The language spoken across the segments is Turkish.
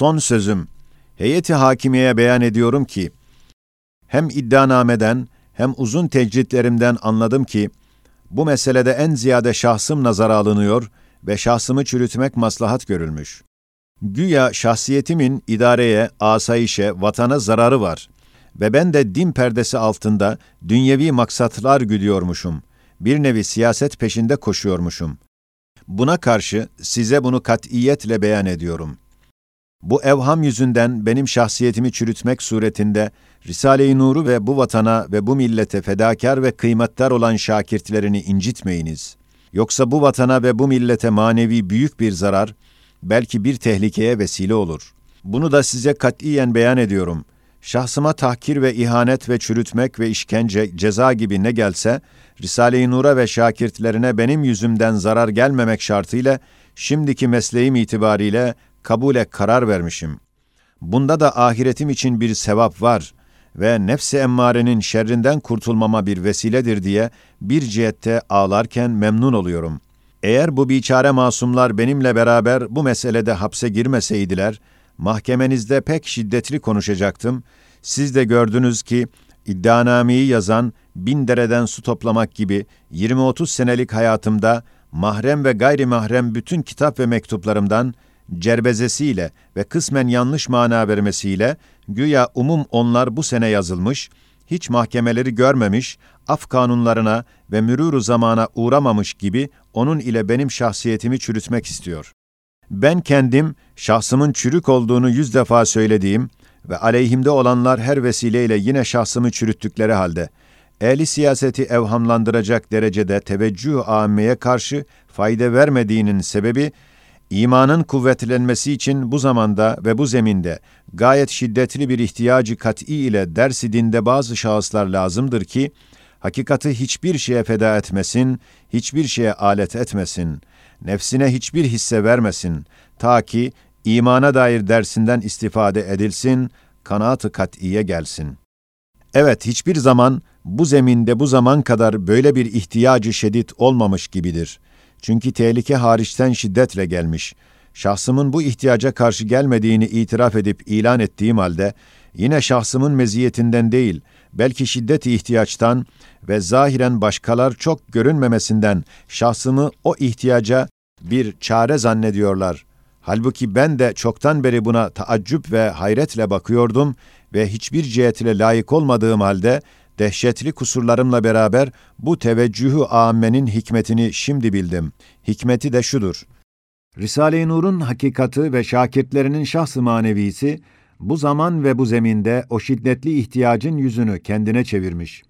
Son sözüm, heyeti hakimiyeye beyan ediyorum ki, hem iddianameden hem uzun tecritlerimden anladım ki, bu meselede en ziyade şahsım nazara alınıyor ve şahsımı çürütmek maslahat görülmüş. Güya şahsiyetimin idareye, asayişe, vatana zararı var ve ben de din perdesi altında dünyevi maksatlar güdüyormuşum. Bir nevi siyaset peşinde koşuyormuşum. Buna karşı size bunu katiyetle beyan ediyorum. Bu evham yüzünden benim şahsiyetimi çürütmek suretinde Risale-i Nur'u ve bu vatana ve bu millete fedakar ve kıymetdar olan şakirtlerini incitmeyiniz. Yoksa bu vatana ve bu millete manevi büyük bir zarar, belki bir tehlikeye vesile olur. Bunu da size katiyen beyan ediyorum. Şahsıma tahkir ve ihanet ve çürütmek ve işkence, ceza gibi ne gelse, Risale-i Nur'a ve şakirtlerine benim yüzümden zarar gelmemek şartıyla, şimdiki mesleğim itibariyle kabule karar vermişim. Bunda da ahiretim için bir sevap var ve nefsi emmarenin şerrinden kurtulmama bir vesiledir diye bir cihette ağlarken memnun oluyorum. Eğer bu biçare masumlar benimle beraber bu meselede hapse girmeseydiler, mahkemenizde pek şiddetli konuşacaktım. Siz de gördünüz ki iddianameyi yazan bin dereden su toplamak gibi 20-30 senelik hayatımda mahrem ve gayri mahrem bütün kitap ve mektuplarımdan cerbezesiyle ve kısmen yanlış mana vermesiyle güya umum onlar bu sene yazılmış, hiç mahkemeleri görmemiş, af kanunlarına ve mürûr zamana uğramamış gibi onun ile benim şahsiyetimi çürütmek istiyor. Ben kendim şahsımın çürük olduğunu yüz defa söylediğim ve aleyhimde olanlar her vesileyle yine şahsımı çürüttükleri halde, ehli siyaseti evhamlandıracak derecede teveccüh âmmeye karşı fayda vermediğinin sebebi, İmanın kuvvetlenmesi için bu zamanda ve bu zeminde gayet şiddetli bir ihtiyacı kat'i ile dersi dinde bazı şahıslar lazımdır ki, hakikati hiçbir şeye feda etmesin, hiçbir şeye alet etmesin, nefsine hiçbir hisse vermesin, ta ki imana dair dersinden istifade edilsin, kanaat-ı kat'iye gelsin. Evet, hiçbir zaman bu zeminde bu zaman kadar böyle bir ihtiyacı şiddet olmamış gibidir.'' Çünkü tehlike hariçten şiddetle gelmiş. Şahsımın bu ihtiyaca karşı gelmediğini itiraf edip ilan ettiğim halde, yine şahsımın meziyetinden değil, belki şiddet ihtiyaçtan ve zahiren başkalar çok görünmemesinden şahsımı o ihtiyaca bir çare zannediyorlar. Halbuki ben de çoktan beri buna taaccüp ve hayretle bakıyordum ve hiçbir cihetle layık olmadığım halde Dehşetli kusurlarımla beraber bu teveccühü âmmenin hikmetini şimdi bildim. Hikmeti de şudur. Risale-i Nur'un hakikati ve şakirtlerinin şahs-ı manevisi, bu zaman ve bu zeminde o şiddetli ihtiyacın yüzünü kendine çevirmiş.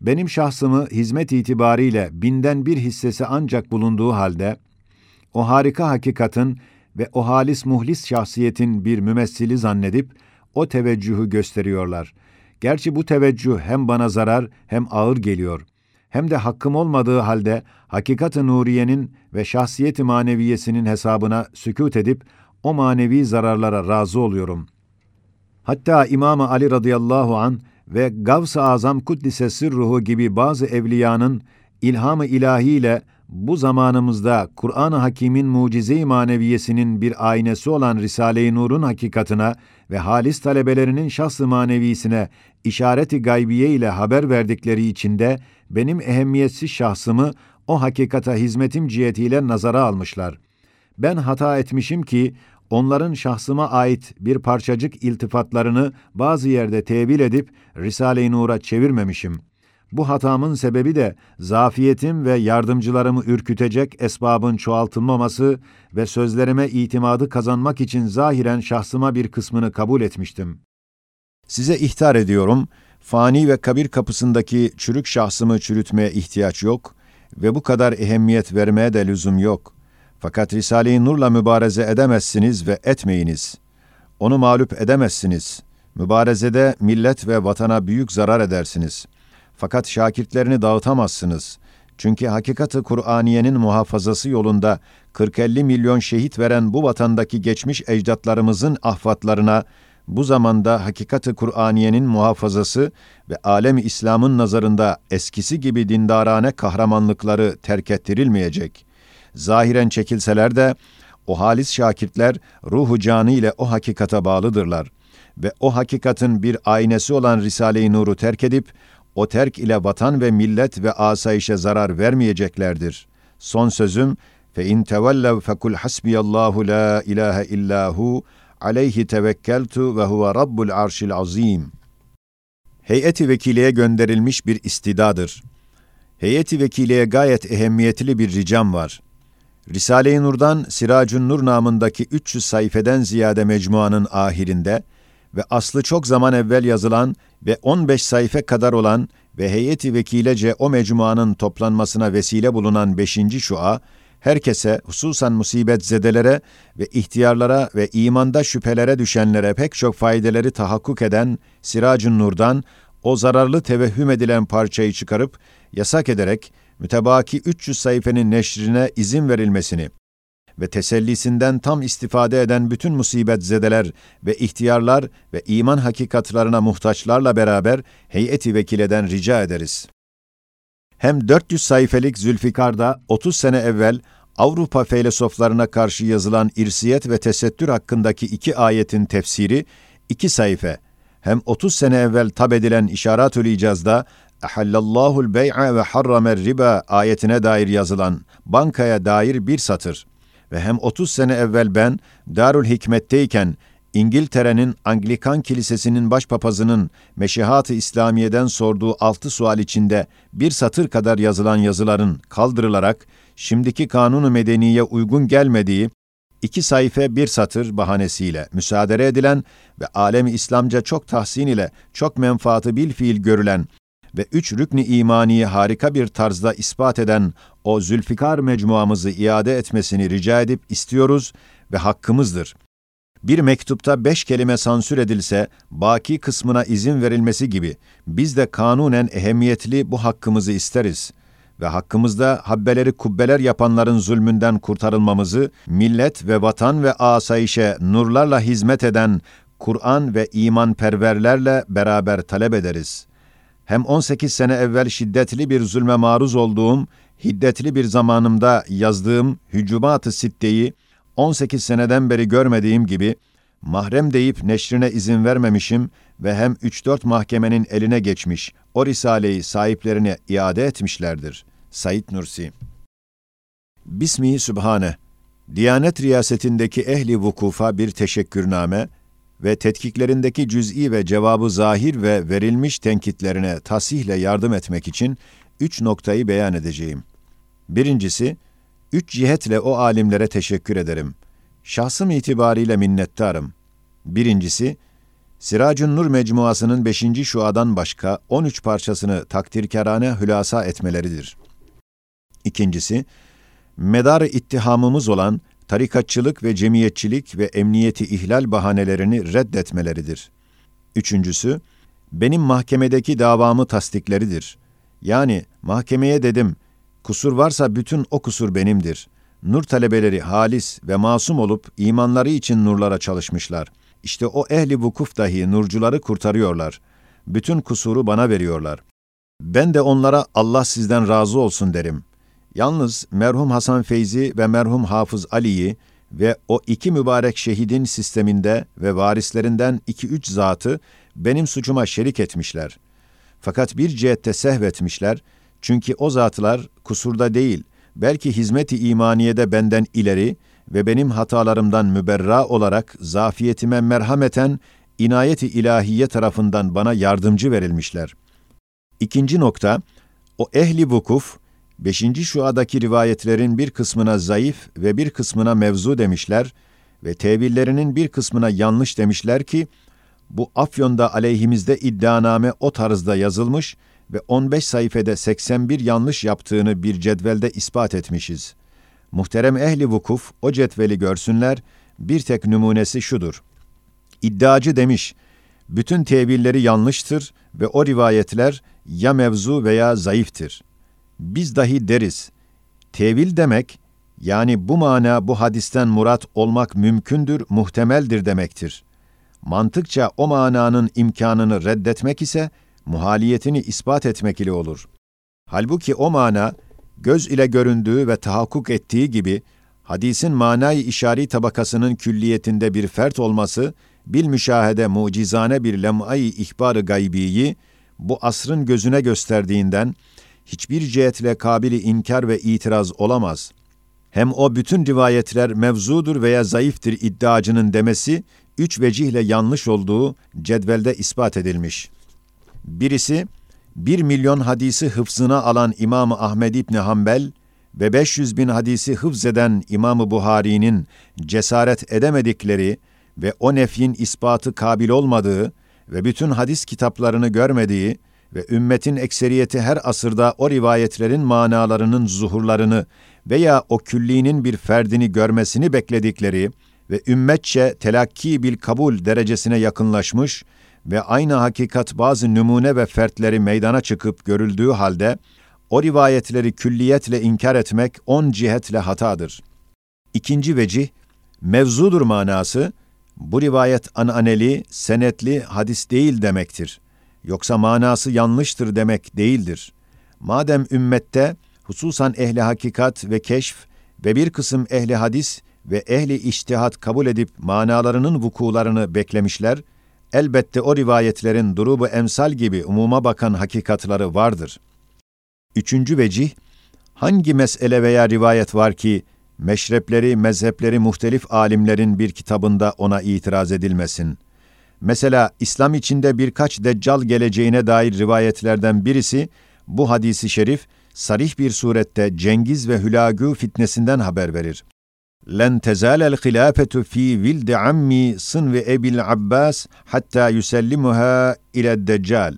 Benim şahsımı hizmet itibariyle binden bir hissesi ancak bulunduğu halde, o harika hakikatin ve o halis muhlis şahsiyetin bir mümessili zannedip, o teveccühü gösteriyorlar. Gerçi bu teveccüh hem bana zarar hem ağır geliyor. Hem de hakkım olmadığı halde hakikat-ı nuriyenin ve şahsiyeti maneviyesinin hesabına sükut edip o manevi zararlara razı oluyorum. Hatta İmam Ali radıyallahu an ve Gavs-ı Azam Kuddise Sırruhu gibi bazı evliyanın ilham-ı ilahiyle bu zamanımızda Kur'an-ı Hakîm'in mucize-i maneviyesinin bir aynesi olan Risale-i Nur'un hakikatına ve halis talebelerinin şahs-ı manevisine işareti gaybiye ile haber verdikleri içinde benim ehemmiyetsiz şahsımı o hakikata hizmetim cihetiyle nazara almışlar. Ben hata etmişim ki onların şahsıma ait bir parçacık iltifatlarını bazı yerde tevil edip Risale-i Nur'a çevirmemişim. Bu hatamın sebebi de zafiyetim ve yardımcılarımı ürkütecek esbabın çoğaltılmaması ve sözlerime itimadı kazanmak için zahiren şahsıma bir kısmını kabul etmiştim. Size ihtar ediyorum, fani ve kabir kapısındaki çürük şahsımı çürütmeye ihtiyaç yok ve bu kadar ehemmiyet vermeye de lüzum yok. Fakat Risale-i Nur'la mübareze edemezsiniz ve etmeyiniz. Onu mağlup edemezsiniz. Mübarezede millet ve vatana büyük zarar edersiniz. Fakat şakirtlerini dağıtamazsınız. Çünkü hakikati Kur'aniyenin muhafazası yolunda 40-50 milyon şehit veren bu vatandaki geçmiş ecdatlarımızın ahfatlarına bu zamanda hakikati Kur'aniyenin muhafazası ve alem İslam'ın nazarında eskisi gibi dindarane kahramanlıkları terk ettirilmeyecek. Zahiren çekilseler de O halis şakirtler ruhu canı ile o hakikata bağlıdırlar ve o hakikatin bir aynesi olan Risale-i Nur'u terk edip o terk ile vatan ve millet ve asayişe zarar vermeyeceklerdir. Son sözüm fe in tevellev fekul hasbiyallahu la ilahe illahu aleyhi tevekkeltu ve huve rabbul arşil azim. Heyeti vekileye gönderilmiş bir istidadır. Heyeti vekileye gayet ehemmiyetli bir ricam var. Risale-i Nur'dan Siracun Nur namındaki 300 sayfeden ziyade mecmuanın ahirinde ve aslı çok zaman evvel yazılan ve 15 sayfa kadar olan ve heyeti vekilece o mecmuanın toplanmasına vesile bulunan 5. şua, herkese, hususan musibet zedelere ve ihtiyarlara ve imanda şüphelere düşenlere pek çok faydeleri tahakkuk eden Siracun Nur'dan o zararlı tevehhüm edilen parçayı çıkarıp yasak ederek mütebaki 300 sayfenin neşrine izin verilmesini ve tesellisinden tam istifade eden bütün musibet zedeler ve ihtiyarlar ve iman hakikatlarına muhtaçlarla beraber heyeti vekileden rica ederiz. Hem 400 sayfelik Zülfikar'da 30 sene evvel Avrupa filozoflarına karşı yazılan irsiyet ve tesettür hakkındaki iki ayetin tefsiri iki sayfa, hem 30 sene evvel tab edilen İşaratül İcaz'da Ahallallahu'l bey'a ve harramer riba ayetine dair yazılan bankaya dair bir satır ve hem 30 sene evvel ben Darül Hikmet'teyken İngiltere'nin Anglikan Kilisesi'nin başpapazının Meşihat-ı İslamiye'den sorduğu altı sual içinde bir satır kadar yazılan yazıların kaldırılarak şimdiki kanunu medeniye uygun gelmediği iki sayfa bir satır bahanesiyle müsaade edilen ve alemi İslamca çok tahsin ile çok menfaatı bil fiil görülen ve üç rükni imaniyi harika bir tarzda ispat eden o Zülfikar mecmuamızı iade etmesini rica edip istiyoruz ve hakkımızdır. Bir mektupta beş kelime sansür edilse, baki kısmına izin verilmesi gibi, biz de kanunen ehemmiyetli bu hakkımızı isteriz.'' ve hakkımızda habbeleri kubbeler yapanların zulmünden kurtarılmamızı, millet ve vatan ve asayişe nurlarla hizmet eden Kur'an ve iman perverlerle beraber talep ederiz. Hem 18 sene evvel şiddetli bir zulme maruz olduğum, hiddetli bir zamanımda yazdığım Hücumat-ı Sitte'yi 18 seneden beri görmediğim gibi, mahrem deyip neşrine izin vermemişim ve hem 3-4 mahkemenin eline geçmiş, o risaleyi sahiplerine iade etmişlerdir. Said Nursi Bismihi Sübhane Diyanet riyasetindeki ehli vukufa bir teşekkürname ve tetkiklerindeki cüz'i ve cevabı zahir ve verilmiş tenkitlerine tasihle yardım etmek için üç noktayı beyan edeceğim. Birincisi, üç cihetle o alimlere teşekkür ederim. Şahsım itibariyle minnettarım. Birincisi, Siracun Nur mecmuasının beşinci şuadan başka 13 parçasını takdirkarane hülasa etmeleridir. İkincisi, medar ittihamımız olan tarikatçılık ve cemiyetçilik ve emniyeti ihlal bahanelerini reddetmeleridir. Üçüncüsü, benim mahkemedeki davamı tasdikleridir. Yani mahkemeye dedim, kusur varsa bütün o kusur benimdir. Nur talebeleri halis ve masum olup imanları için nurlara çalışmışlar. İşte o ehli vukuf dahi nurcuları kurtarıyorlar. Bütün kusuru bana veriyorlar. Ben de onlara Allah sizden razı olsun derim. Yalnız merhum Hasan Feyzi ve merhum Hafız Ali'yi ve o iki mübarek şehidin sisteminde ve varislerinden iki üç zatı benim suçuma şerik etmişler. Fakat bir cihette sehvetmişler, çünkü o zatlar kusurda değil, belki hizmet-i imaniyede benden ileri ve benim hatalarımdan müberra olarak zafiyetime merhameten inayeti ilahiye tarafından bana yardımcı verilmişler. İkinci nokta, o ehli vukuf, beşinci şuadaki rivayetlerin bir kısmına zayıf ve bir kısmına mevzu demişler ve tevillerinin bir kısmına yanlış demişler ki, bu Afyon'da aleyhimizde iddianame o tarzda yazılmış ve 15 sayfede 81 yanlış yaptığını bir cetvelde ispat etmişiz. Muhterem ehli vukuf o cetveli görsünler, bir tek numunesi şudur. İddiacı demiş, bütün tevilleri yanlıştır ve o rivayetler ya mevzu veya zayıftır. Biz dahi deriz, tevil demek, yani bu mana bu hadisten murat olmak mümkündür, muhtemeldir demektir. Mantıkça o mananın imkanını reddetmek ise, muhaliyetini ispat etmek ile olur. Halbuki o mana, göz ile göründüğü ve tahakkuk ettiği gibi, hadisin manayı işari tabakasının külliyetinde bir fert olması, bil müşahede mucizane bir lem'ay ihbar-ı gaybiyi, bu asrın gözüne gösterdiğinden, hiçbir cihetle kabili inkar ve itiraz olamaz. Hem o bütün rivayetler mevzudur veya zayıftır iddiacının demesi, üç vecihle yanlış olduğu cedvelde ispat edilmiş. Birisi, bir milyon hadisi hıfzına alan İmam Ahmed İbni Hanbel ve 500 bin hadisi hıfz eden İmam Buhari'nin cesaret edemedikleri ve o nefyin ispatı kabil olmadığı ve bütün hadis kitaplarını görmediği ve ümmetin ekseriyeti her asırda o rivayetlerin manalarının zuhurlarını veya o küllinin bir ferdini görmesini bekledikleri ve ümmetçe telakki bil kabul derecesine yakınlaşmış ve aynı hakikat bazı numune ve fertleri meydana çıkıp görüldüğü halde, o rivayetleri külliyetle inkar etmek on cihetle hatadır. İkinci vecih, mevzudur manası, bu rivayet ananeli, senetli hadis değil demektir. Yoksa manası yanlıştır demek değildir. Madem ümmette, hususan ehli hakikat ve keşf ve bir kısım ehli hadis ve ehli iştihat kabul edip manalarının vukularını beklemişler, elbette o rivayetlerin durubu emsal gibi umuma bakan hakikatları vardır. Üçüncü vecih, hangi mesele veya rivayet var ki, meşrepleri, mezhepleri muhtelif alimlerin bir kitabında ona itiraz edilmesin. Mesela İslam içinde birkaç deccal geleceğine dair rivayetlerden birisi, bu hadisi şerif, sarih bir surette Cengiz ve Hülagü fitnesinden haber verir. لن تزال الخلافة في ولد عمي صنف أبي العباس hatta yusellimuha ila deccal.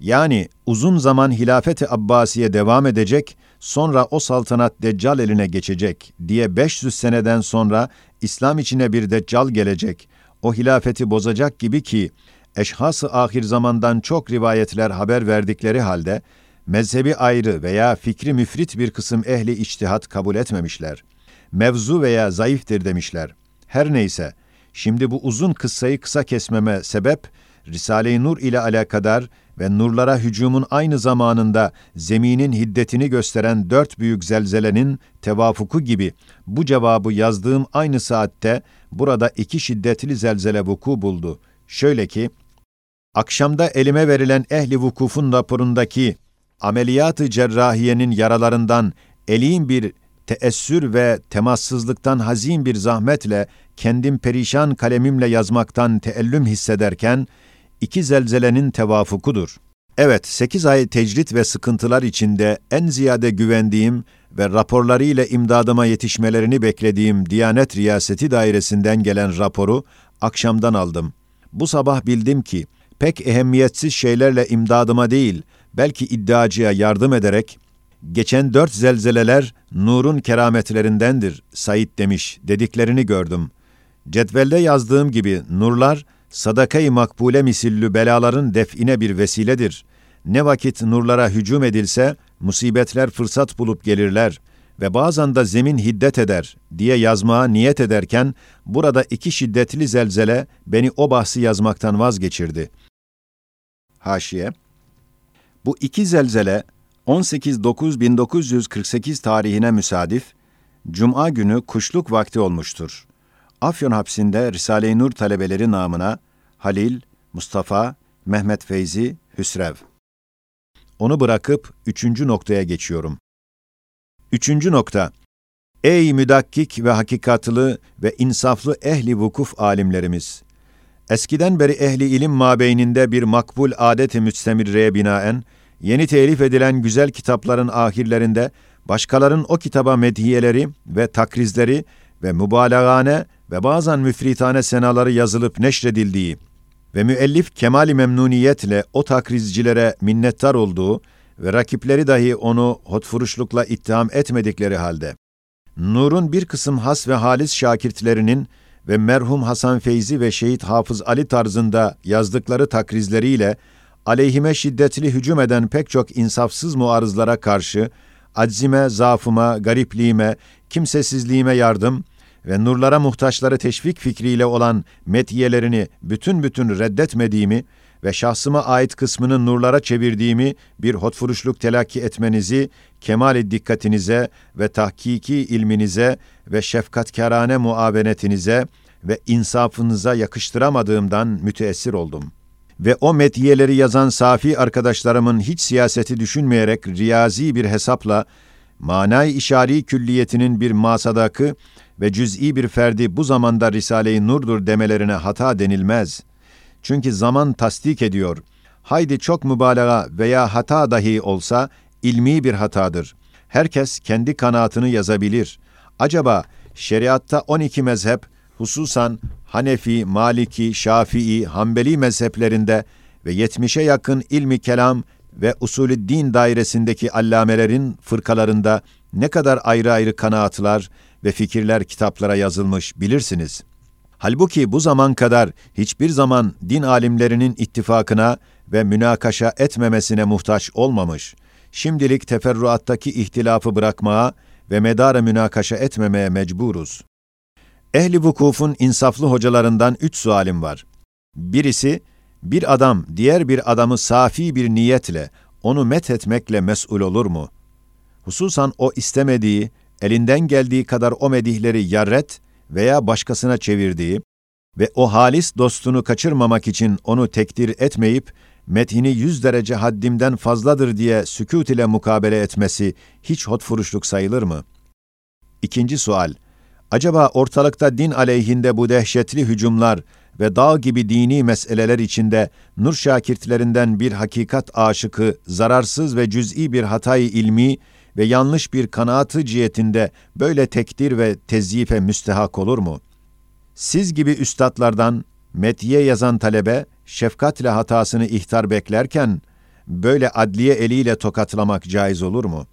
Yani uzun zaman hilafeti Abbasiye devam edecek, sonra o saltanat Deccal eline geçecek diye 500 seneden sonra İslam içine bir Deccal gelecek, o hilafeti bozacak gibi ki, eşhası ahir zamandan çok rivayetler haber verdikleri halde, mezhebi ayrı veya fikri müfrit bir kısım ehli içtihat kabul etmemişler.'' mevzu veya zayıftır demişler. Her neyse, şimdi bu uzun kıssayı kısa kesmeme sebep, Risale-i Nur ile alakadar ve nurlara hücumun aynı zamanında zeminin hiddetini gösteren dört büyük zelzelenin tevafuku gibi bu cevabı yazdığım aynı saatte burada iki şiddetli zelzele vuku buldu. Şöyle ki, akşamda elime verilen ehli vukufun raporundaki ameliyatı cerrahiyenin yaralarından elin bir teessür ve temassızlıktan hazin bir zahmetle kendim perişan kalemimle yazmaktan teellüm hissederken, iki zelzelenin tevafukudur. Evet, sekiz ay tecrit ve sıkıntılar içinde en ziyade güvendiğim ve raporlarıyla imdadıma yetişmelerini beklediğim Diyanet Riyaseti Dairesi'nden gelen raporu akşamdan aldım. Bu sabah bildim ki, pek ehemmiyetsiz şeylerle imdadıma değil, belki iddiacıya yardım ederek, geçen dört zelzeleler nurun kerametlerindendir Said demiş dediklerini gördüm. Cetvelde yazdığım gibi nurlar sadakayı makbule misillü belaların define bir vesiledir. Ne vakit nurlara hücum edilse musibetler fırsat bulup gelirler ve bazen de zemin hiddet eder diye yazmaya niyet ederken burada iki şiddetli zelzele beni o bahsi yazmaktan vazgeçirdi. Haşiye Bu iki zelzele 18.9.1948 tarihine müsadif, Cuma günü kuşluk vakti olmuştur. Afyon hapsinde Risale-i Nur talebeleri namına Halil, Mustafa, Mehmet Feyzi, Hüsrev. Onu bırakıp üçüncü noktaya geçiyorum. Üçüncü nokta. Ey müdakkik ve hakikatlı ve insaflı ehli vukuf alimlerimiz! Eskiden beri ehli ilim mabeyninde bir makbul adet-i müstemirreye binaen, yeni telif edilen güzel kitapların ahirlerinde başkaların o kitaba medhiyeleri ve takrizleri ve mübalağane ve bazen müfritane senaları yazılıp neşredildiği ve müellif kemali memnuniyetle o takrizcilere minnettar olduğu ve rakipleri dahi onu hotfuruşlukla ittiham etmedikleri halde, Nur'un bir kısım has ve halis şakirtlerinin ve merhum Hasan Feyzi ve Şehit Hafız Ali tarzında yazdıkları takrizleriyle aleyhime şiddetli hücum eden pek çok insafsız muarızlara karşı, aczime, zaafıma, garipliğime, kimsesizliğime yardım ve nurlara muhtaçları teşvik fikriyle olan metiyelerini bütün bütün reddetmediğimi ve şahsıma ait kısmını nurlara çevirdiğimi bir hotfuruşluk telakki etmenizi, kemal dikkatinize ve tahkiki ilminize ve şefkatkârane muavenetinize ve insafınıza yakıştıramadığımdan müteessir oldum. Ve o metiyeleri yazan safi arkadaşlarımın hiç siyaseti düşünmeyerek riyazi bir hesapla, manay işari külliyetinin bir masadakı ve cüz'i bir ferdi bu zamanda Risale-i Nur'dur demelerine hata denilmez. Çünkü zaman tasdik ediyor. Haydi çok mübalağa veya hata dahi olsa ilmi bir hatadır. Herkes kendi kanaatını yazabilir. Acaba şeriatta 12 mezhep, hususan Hanefi, Maliki, Şafii, Hanbeli mezheplerinde ve 70'e yakın ilmi kelam ve usulü din dairesindeki allamelerin fırkalarında ne kadar ayrı ayrı kanaatlar ve fikirler kitaplara yazılmış bilirsiniz. Halbuki bu zaman kadar hiçbir zaman din alimlerinin ittifakına ve münakaşa etmemesine muhtaç olmamış. Şimdilik teferruattaki ihtilafı bırakmaya ve medara münakaşa etmemeye mecburuz. Ehli vukufun insaflı hocalarından üç sualim var. Birisi, bir adam diğer bir adamı safi bir niyetle, onu met etmekle mesul olur mu? Hususan o istemediği, elinden geldiği kadar o medihleri yarret veya başkasına çevirdiği ve o halis dostunu kaçırmamak için onu tekdir etmeyip, methini yüz derece haddimden fazladır diye sükût ile mukabele etmesi hiç hotfuruşluk sayılır mı? İkinci sual, acaba ortalıkta din aleyhinde bu dehşetli hücumlar ve dağ gibi dini meseleler içinde nur şakirtlerinden bir hakikat aşıkı, zararsız ve cüz'i bir hatayı ilmi ve yanlış bir kanaatı cihetinde böyle tekdir ve tezyife müstehak olur mu? Siz gibi üstadlardan metiye yazan talebe şefkatle hatasını ihtar beklerken böyle adliye eliyle tokatlamak caiz olur mu?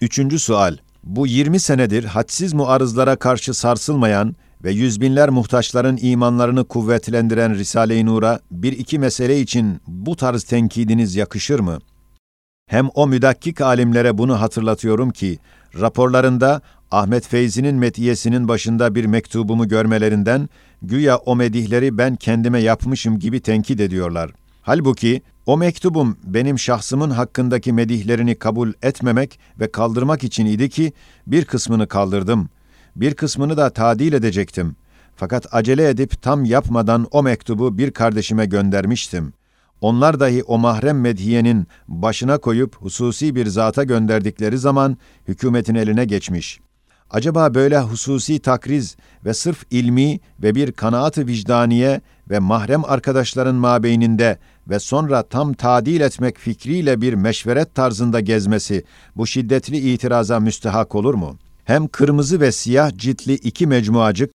Üçüncü sual. Bu 20 senedir hadsiz muarızlara karşı sarsılmayan ve yüzbinler muhtaçların imanlarını kuvvetlendiren Risale-i Nur'a bir iki mesele için bu tarz tenkidiniz yakışır mı? Hem o müdakkik alimlere bunu hatırlatıyorum ki, raporlarında Ahmet Feyzi'nin metiyesinin başında bir mektubumu görmelerinden, güya o medihleri ben kendime yapmışım gibi tenkit ediyorlar. Halbuki o mektubum benim şahsımın hakkındaki medihlerini kabul etmemek ve kaldırmak için idi ki, bir kısmını kaldırdım. Bir kısmını da tadil edecektim. Fakat acele edip tam yapmadan o mektubu bir kardeşime göndermiştim. Onlar dahi o mahrem medhiyenin başına koyup hususi bir zata gönderdikleri zaman hükümetin eline geçmiş. Acaba böyle hususi takriz ve sırf ilmi ve bir kanaat-ı vicdaniye ve mahrem arkadaşların mabeyninde ve sonra tam tadil etmek fikriyle bir meşveret tarzında gezmesi bu şiddetli itiraza müstehak olur mu? Hem kırmızı ve siyah ciltli iki mecmuacık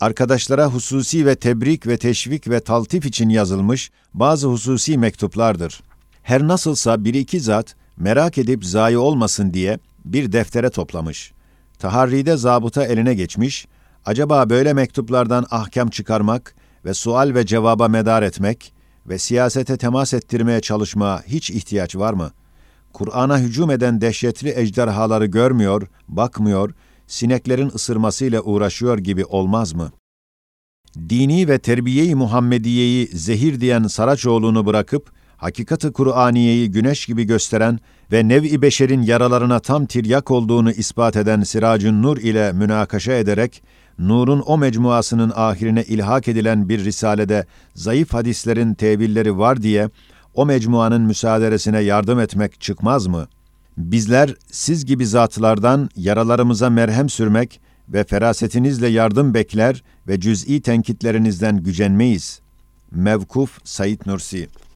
arkadaşlara hususi ve tebrik ve teşvik ve taltif için yazılmış bazı hususi mektuplardır. Her nasılsa bir iki zat merak edip zayi olmasın diye bir deftere toplamış. Taharride zabıta eline geçmiş, acaba böyle mektuplardan ahkam çıkarmak ve sual ve cevaba medar etmek ve siyasete temas ettirmeye çalışmaya hiç ihtiyaç var mı? Kur'an'a hücum eden dehşetli ejderhaları görmüyor, bakmıyor, sineklerin ısırmasıyla uğraşıyor gibi olmaz mı? Dini ve terbiye-i Muhammediye'yi zehir diyen Saraçoğlu'nu bırakıp, hakikati Kur'aniyeyi güneş gibi gösteren ve nev-i beşerin yaralarına tam tiryak olduğunu ispat eden Siracın Nur ile münakaşa ederek, Nur'un o mecmuasının ahirine ilhak edilen bir risalede zayıf hadislerin tevilleri var diye, o mecmuanın müsaaderesine yardım etmek çıkmaz mı?'' Bizler siz gibi zatlardan yaralarımıza merhem sürmek ve ferasetinizle yardım bekler ve cüz'i tenkitlerinizden gücenmeyiz. Mevkuf Said Nursi